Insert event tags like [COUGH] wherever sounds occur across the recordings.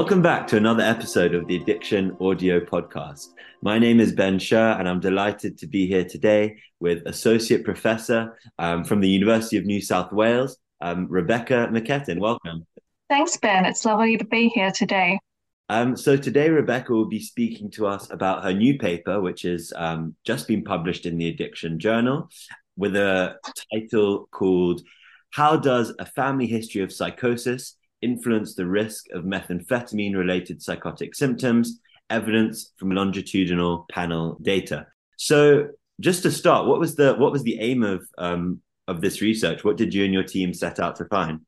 Welcome back to another episode of the Addiction Audio Podcast. My name is Ben Scher, and I'm delighted to be here today with Associate Professor um, from the University of New South Wales, um, Rebecca McKetin. Welcome. Thanks, Ben. It's lovely to be here today. Um, so today, Rebecca will be speaking to us about her new paper, which has um, just been published in the Addiction Journal, with a title called "How Does a Family History of Psychosis influence the risk of methamphetamine related psychotic symptoms, evidence from longitudinal panel data. So just to start, what was the what was the aim of um, of this research? What did you and your team set out to find?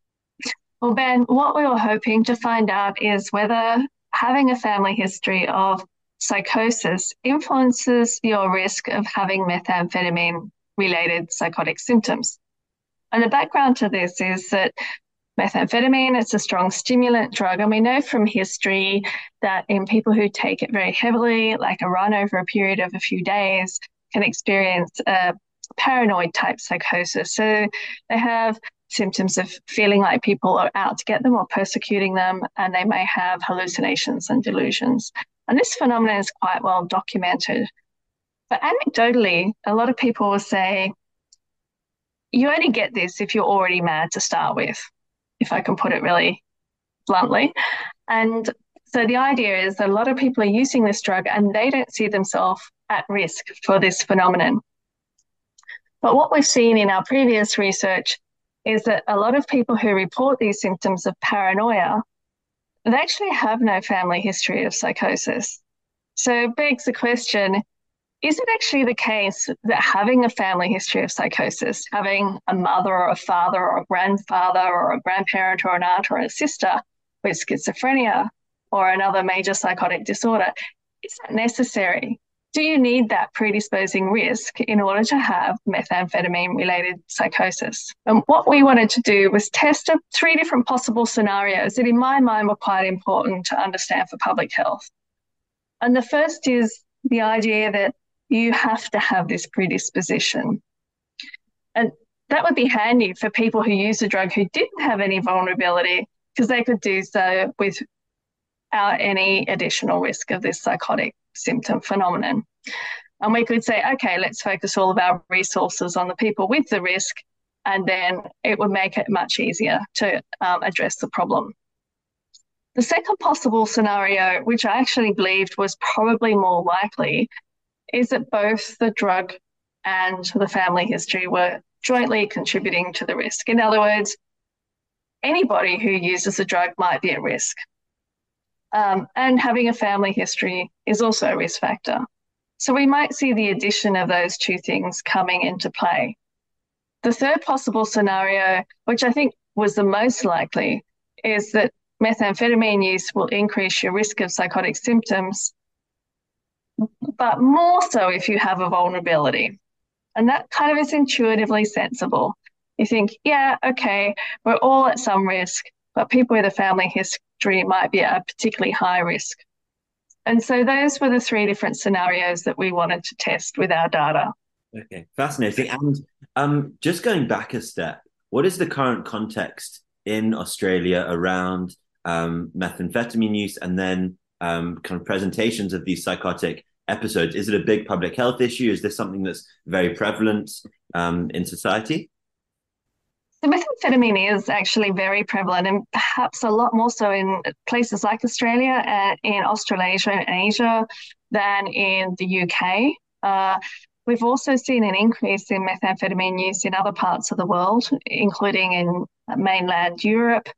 Well, Ben, what we were hoping to find out is whether having a family history of psychosis influences your risk of having methamphetamine related psychotic symptoms. And the background to this is that methamphetamine. It's a strong stimulant drug. And we know from history that in people who take it very heavily, like a run over a period of a few days, can experience a paranoid type psychosis. So they have symptoms of feeling like people are out to get them or persecuting them, and they may have hallucinations and delusions. And this phenomenon is quite well documented. But anecdotally, a lot of people will say, you only get this if you're already mad to start with if I can put it really bluntly. And so the idea is that a lot of people are using this drug and they don't see themselves at risk for this phenomenon. But what we've seen in our previous research is that a lot of people who report these symptoms of paranoia, they actually have no family history of psychosis. So it begs the question is it actually the case that having a family history of psychosis, having a mother or a father or a grandfather or a grandparent or an aunt or a sister with schizophrenia or another major psychotic disorder, is that necessary? Do you need that predisposing risk in order to have methamphetamine related psychosis? And what we wanted to do was test three different possible scenarios that, in my mind, were quite important to understand for public health. And the first is the idea that you have to have this predisposition. And that would be handy for people who use the drug who didn't have any vulnerability because they could do so without any additional risk of this psychotic symptom phenomenon. And we could say, okay, let's focus all of our resources on the people with the risk, and then it would make it much easier to um, address the problem. The second possible scenario, which I actually believed was probably more likely, is that both the drug and the family history were jointly contributing to the risk. In other words, anybody who uses the drug might be at risk. Um, and having a family history is also a risk factor. So we might see the addition of those two things coming into play. The third possible scenario, which I think was the most likely, is that methamphetamine use will increase your risk of psychotic symptoms but more so if you have a vulnerability. And that kind of is intuitively sensible. You think, yeah, okay, we're all at some risk, but people with a family history might be at a particularly high risk. And so those were the three different scenarios that we wanted to test with our data. Okay, fascinating. And um, just going back a step, what is the current context in Australia around um, methamphetamine use and then um, kind of presentations of these psychotic episodes. Is it a big public health issue? Is this something that's very prevalent um, in society? The methamphetamine is actually very prevalent and perhaps a lot more so in places like Australia and in Australasia and Asia than in the UK. Uh, we've also seen an increase in methamphetamine use in other parts of the world, including in mainland Europe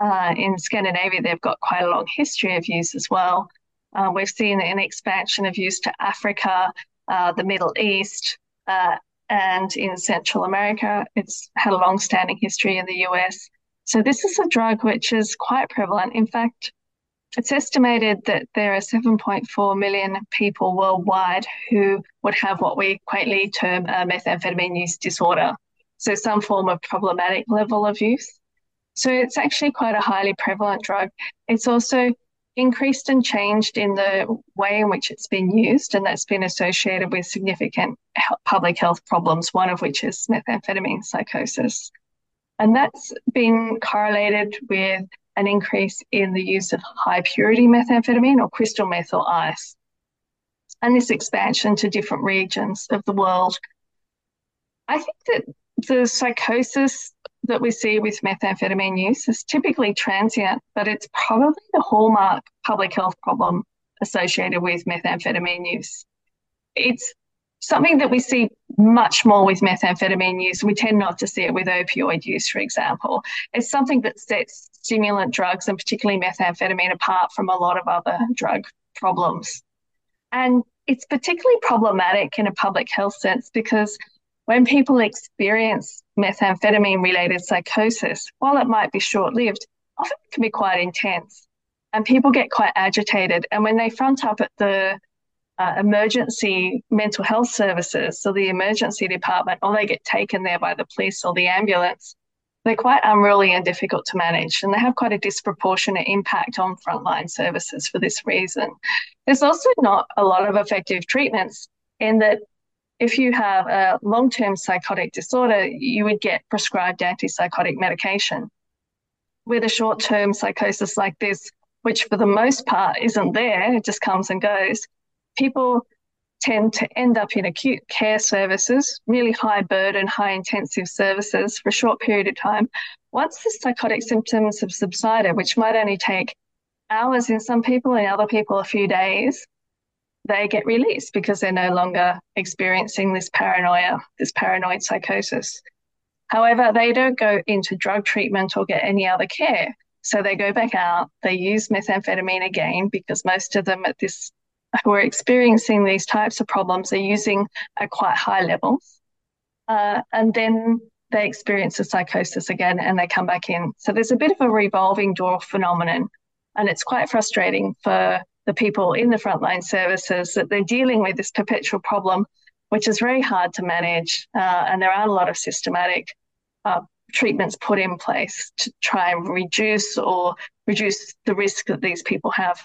uh, in Scandinavia, they've got quite a long history of use as well. Uh, we've seen an expansion of use to Africa, uh, the Middle East, uh, and in Central America. It's had a long standing history in the US. So, this is a drug which is quite prevalent. In fact, it's estimated that there are 7.4 million people worldwide who would have what we quaintly term a methamphetamine use disorder. So, some form of problematic level of use. So it's actually quite a highly prevalent drug. It's also increased and changed in the way in which it's been used, and that's been associated with significant public health problems, one of which is methamphetamine psychosis. And that's been correlated with an increase in the use of high purity methamphetamine or crystal meth or ice. And this expansion to different regions of the world. I think that the psychosis that we see with methamphetamine use is typically transient, but it's probably the hallmark public health problem associated with methamphetamine use. It's something that we see much more with methamphetamine use. We tend not to see it with opioid use, for example. It's something that sets stimulant drugs and particularly methamphetamine apart from a lot of other drug problems. And it's particularly problematic in a public health sense because when people experience methamphetamine related psychosis, while it might be short lived, often can be quite intense. And people get quite agitated. And when they front up at the uh, emergency mental health services, so the emergency department, or they get taken there by the police or the ambulance, they're quite unruly and difficult to manage, and they have quite a disproportionate impact on frontline services for this reason. There's also not a lot of effective treatments in that if you have a long term psychotic disorder, you would get prescribed antipsychotic medication. With a short term psychosis like this, which for the most part isn't there, it just comes and goes, people tend to end up in acute care services, really high burden, high intensive services for a short period of time. Once the psychotic symptoms have subsided, which might only take hours in some people and other people a few days, they get released because they're no longer experiencing this paranoia, this paranoid psychosis. However, they don't go into drug treatment or get any other care. So they go back out, they use methamphetamine again because most of them at this who are experiencing these types of problems are using at quite high levels. Uh, and then they experience a psychosis again and they come back in. So there's a bit of a revolving door phenomenon. And it's quite frustrating for the people in the frontline services that they're dealing with this perpetual problem, which is very hard to manage. Uh, and there aren't a lot of systematic uh, treatments put in place to try and reduce or reduce the risk that these people have.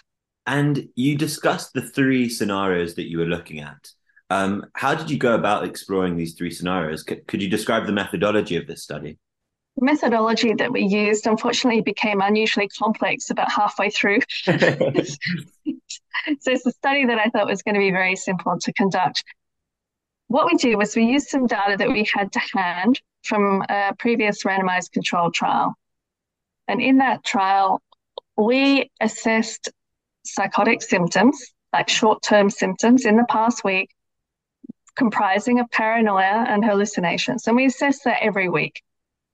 And you discussed the three scenarios that you were looking at. Um, how did you go about exploring these three scenarios? C- could you describe the methodology of this study? The methodology that we used unfortunately became unusually complex about halfway through. [LAUGHS] so it's a study that I thought was going to be very simple to conduct. What we did was we used some data that we had to hand from a previous randomized controlled trial. And in that trial, we assessed psychotic symptoms, like short term symptoms in the past week, comprising of paranoia and hallucinations. And we assessed that every week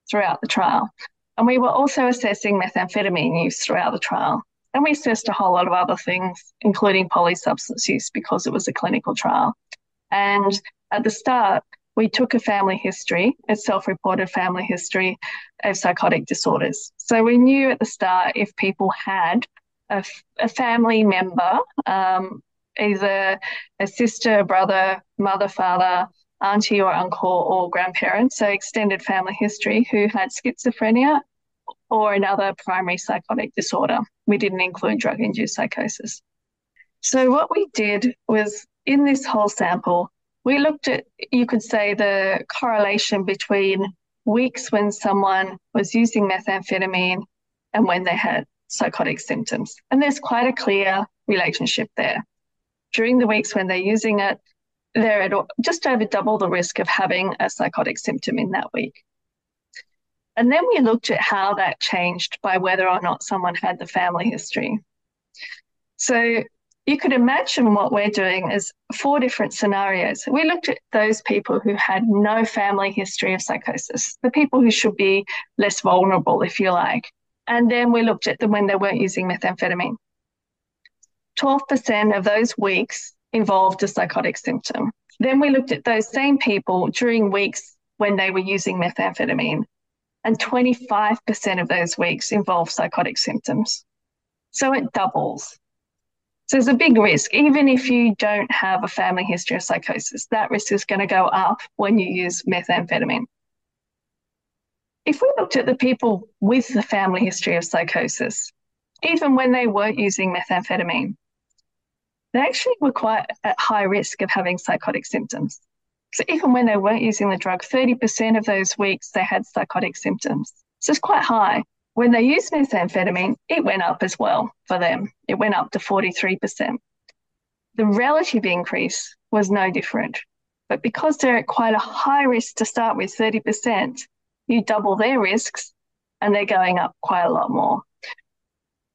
throughout the trial. And we were also assessing methamphetamine use throughout the trial. And we assessed a whole lot of other things, including polysubstance use, because it was a clinical trial. And at the start, we took a family history, a self reported family history of psychotic disorders. So we knew at the start if people had a, family member, um, either a sister, brother, mother, father, auntie or uncle or grandparents, so extended family history, who had schizophrenia or another primary psychotic disorder. We didn't include drug induced psychosis. So, what we did was in this whole sample, we looked at, you could say, the correlation between weeks when someone was using methamphetamine and when they had psychotic symptoms. And there's quite a clear relationship there. During the weeks when they're using it, they're at just over double the risk of having a psychotic symptom in that week. And then we looked at how that changed by whether or not someone had the family history. So you could imagine what we're doing is four different scenarios. We looked at those people who had no family history of psychosis, the people who should be less vulnerable, if you like. And then we looked at them when they weren't using methamphetamine. 12% of those weeks involved a psychotic symptom. Then we looked at those same people during weeks when they were using methamphetamine, and 25% of those weeks involved psychotic symptoms. So it doubles. So there's a big risk. Even if you don't have a family history of psychosis, that risk is going to go up when you use methamphetamine. If we looked at the people with the family history of psychosis, even when they weren't using methamphetamine, they actually were quite at high risk of having psychotic symptoms. So even when they weren't using the drug, 30% of those weeks they had psychotic symptoms. So it's quite high. when they used methamphetamine, it went up as well for them. It went up to 43%. The relative increase was no different. But because they're at quite a high risk to start with, 30%, you double their risks and they're going up quite a lot more.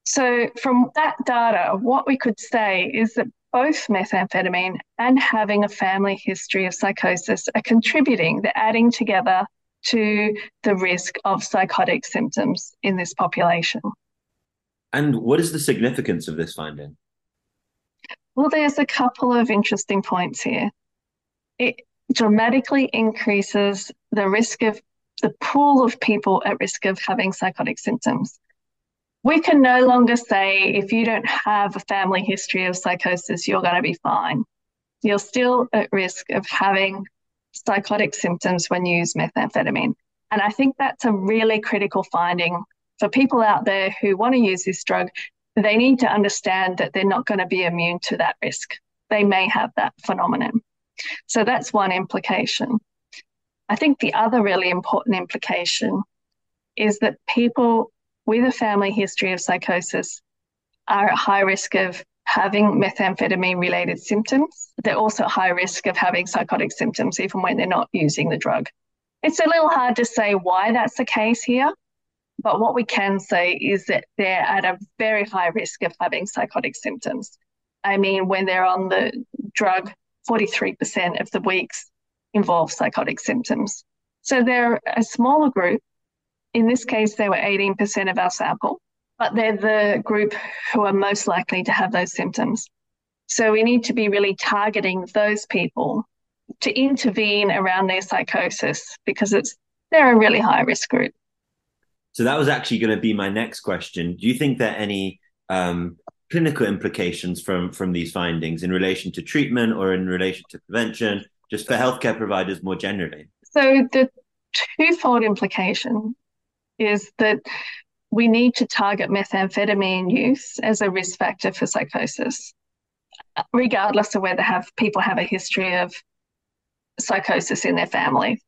So, from that data, what we could say is that both methamphetamine and having a family history of psychosis are contributing, they're adding together to the risk of psychotic symptoms in this population. And what is the significance of this finding? Well, there's a couple of interesting points here. It dramatically increases the risk of the pool of people at risk of having psychotic symptoms we can no longer say if you don't have a family history of psychosis, you're going to be fine. You're still at risk of having psychotic symptoms when you use methamphetamine. And I think that's a really critical finding for people out there who want to use this drug. They need to understand that they're not going to be immune to that risk. They may have that phenomenon. So that's one implication. I think the other really important implication is that people with a family history of psychosis are at high risk of having methamphetamine related symptoms. They're also at high risk of having psychotic symptoms even when they're not using the drug. It's a little hard to say why that's the case here, but what we can say is that they're at a very high risk of having psychotic symptoms. I mean, when they're on the drug, 43% of the weeks involve psychotic symptoms. So they're a smaller group in this case, they were 18% of our sample, but they're the group who are most likely to have those symptoms. So we need to be really targeting those people to intervene around their psychosis because it's they're a really high risk group. So that was actually going to be my next question. Do you think there are any um, clinical implications from from these findings in relation to treatment or in relation to prevention, just for healthcare providers more generally? So the twofold implication is that we need to target methamphetamine use as a risk factor for psychosis, regardless of whether have people have a history of psychosis in their family.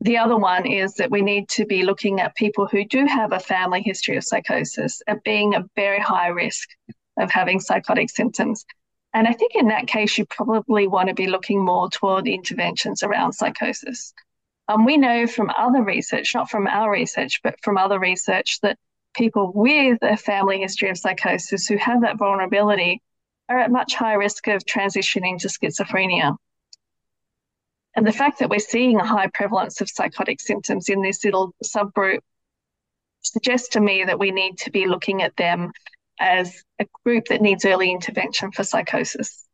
The other one is that we need to be looking at people who do have a family history of psychosis at being a very high risk of having psychotic symptoms. And I think in that case, you probably want to be looking more toward interventions around psychosis. We know from other research, not from our research, but from other research, that people with a family history of psychosis who have that vulnerability are at much higher risk of transitioning to schizophrenia. And the fact that we're seeing a high prevalence of psychotic symptoms in this little subgroup suggests to me that we need to be looking at them as a group that needs early intervention for psychosis.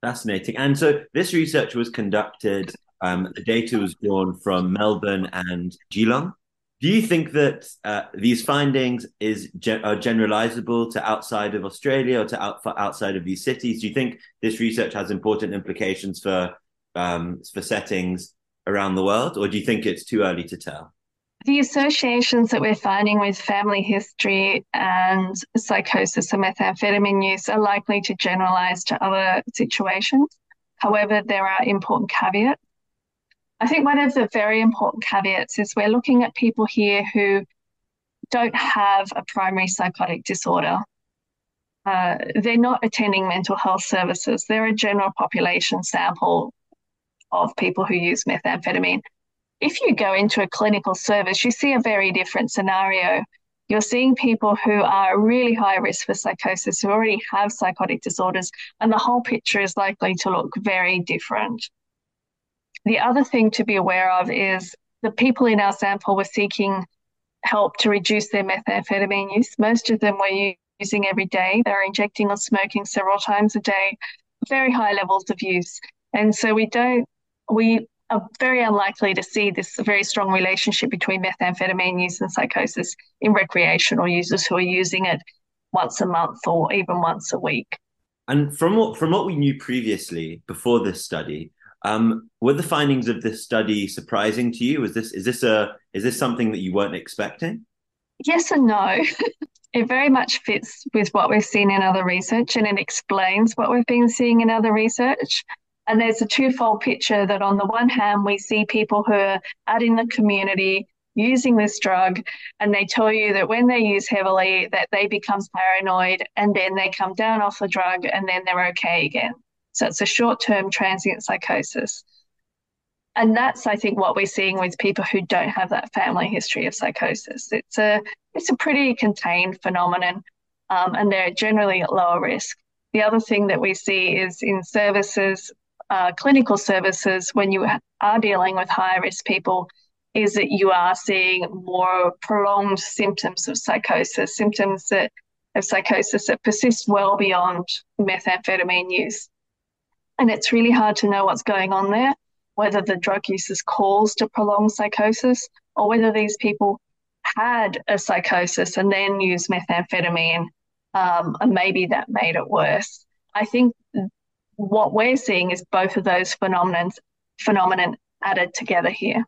Fascinating. And so this research was conducted um, the data was drawn from Melbourne and Geelong. Do you think that uh, these findings is are generalizable to outside of Australia or to out- outside of these cities? Do you think this research has important implications for um, for settings around the world, or do you think it's too early to tell? The associations that we're finding with family history and psychosis and methamphetamine use are likely to generalize to other situations. However, there are important caveats. I think one of the very important caveats is we're looking at people here who don't have a primary psychotic disorder. Uh, they're not attending mental health services. They're a general population sample of people who use methamphetamine. If you go into a clinical service, you see a very different scenario. You're seeing people who are really high risk for psychosis, who already have psychotic disorders, and the whole picture is likely to look very different. The other thing to be aware of is the people in our sample were seeking help to reduce their methamphetamine use. Most of them were using every day. They're injecting or smoking several times a day, very high levels of use. And so we don't, we are very unlikely to see this very strong relationship between methamphetamine use and psychosis in recreational users who are using it once a month or even once a week. And from what from what we knew previously before this study, um, were the findings of this study surprising to you? Was this is this a is this something that you weren't expecting? Yes and no. [LAUGHS] it very much fits with what we've seen in other research and it explains what we've been seeing in other research. And there's a twofold picture that on the one hand, we see people who are out in the community using this drug and they tell you that when they use heavily that they become paranoid and then they come down off the drug and then they're okay again so it's a short-term transient psychosis. And that's i think what we're seeing with people who don't have that family history of psychosis. It's a it's a pretty contained phenomenon um, and they're generally at lower risk. The other thing that we see is in services uh, clinical services when you are dealing with high risk people is that you are seeing more prolonged symptoms of psychosis, symptoms that of psychosis that persist well beyond methamphetamine use. And it's really hard to know what's going on there, whether the drug use is caused to prolonged psychosis or whether these people had a psychosis and then used methamphetamine um, and maybe that made it worse. I think what we're seeing is both of those phenomenons phenomenon added together here.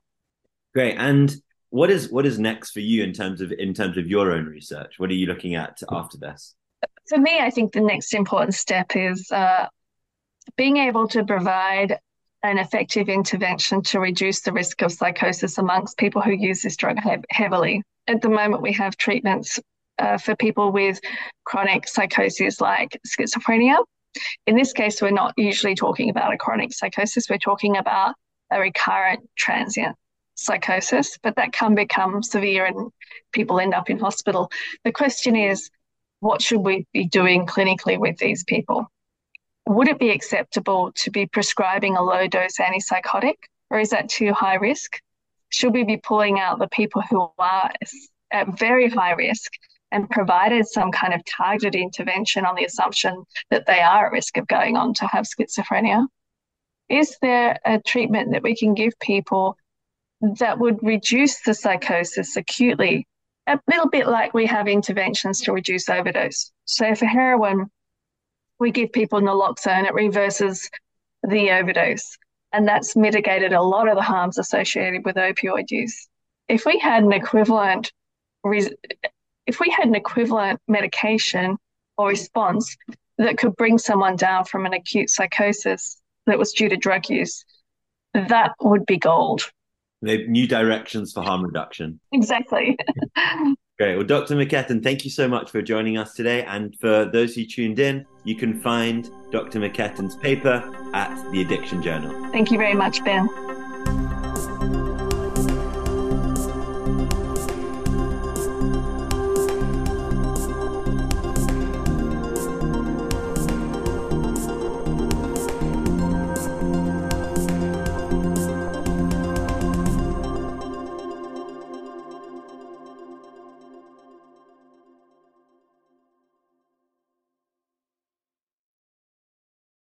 Great. And what is what is next for you in terms of in terms of your own research? What are you looking at after this? For me, I think the next important step is uh, being able to provide an effective intervention to reduce the risk of psychosis amongst people who use this drug he- heavily. At the moment, we have treatments uh, for people with chronic psychosis like schizophrenia. In this case, we're not usually talking about a chronic psychosis, we're talking about a recurrent transient psychosis, but that can become severe and people end up in hospital. The question is, what should we be doing clinically with these people? Would it be acceptable to be prescribing a low dose antipsychotic, or is that too high risk? Should we be pulling out the people who are at very high risk and provided some kind of targeted intervention on the assumption that they are at risk of going on to have schizophrenia? Is there a treatment that we can give people that would reduce the psychosis acutely, a little bit like we have interventions to reduce overdose. So for heroin, we give people naloxone, it reverses the overdose, and that's mitigated a lot of the harms associated with opioid use. If we had an equivalent, if we had an equivalent medication or response that could bring someone down from an acute psychosis that was due to drug use, that would be gold new directions for harm reduction. Exactly. [LAUGHS] Great. Well, Dr. McKetin, thank you so much for joining us today. And for those who tuned in, you can find Dr. McKetin's paper at the Addiction Journal. Thank you very much, Ben.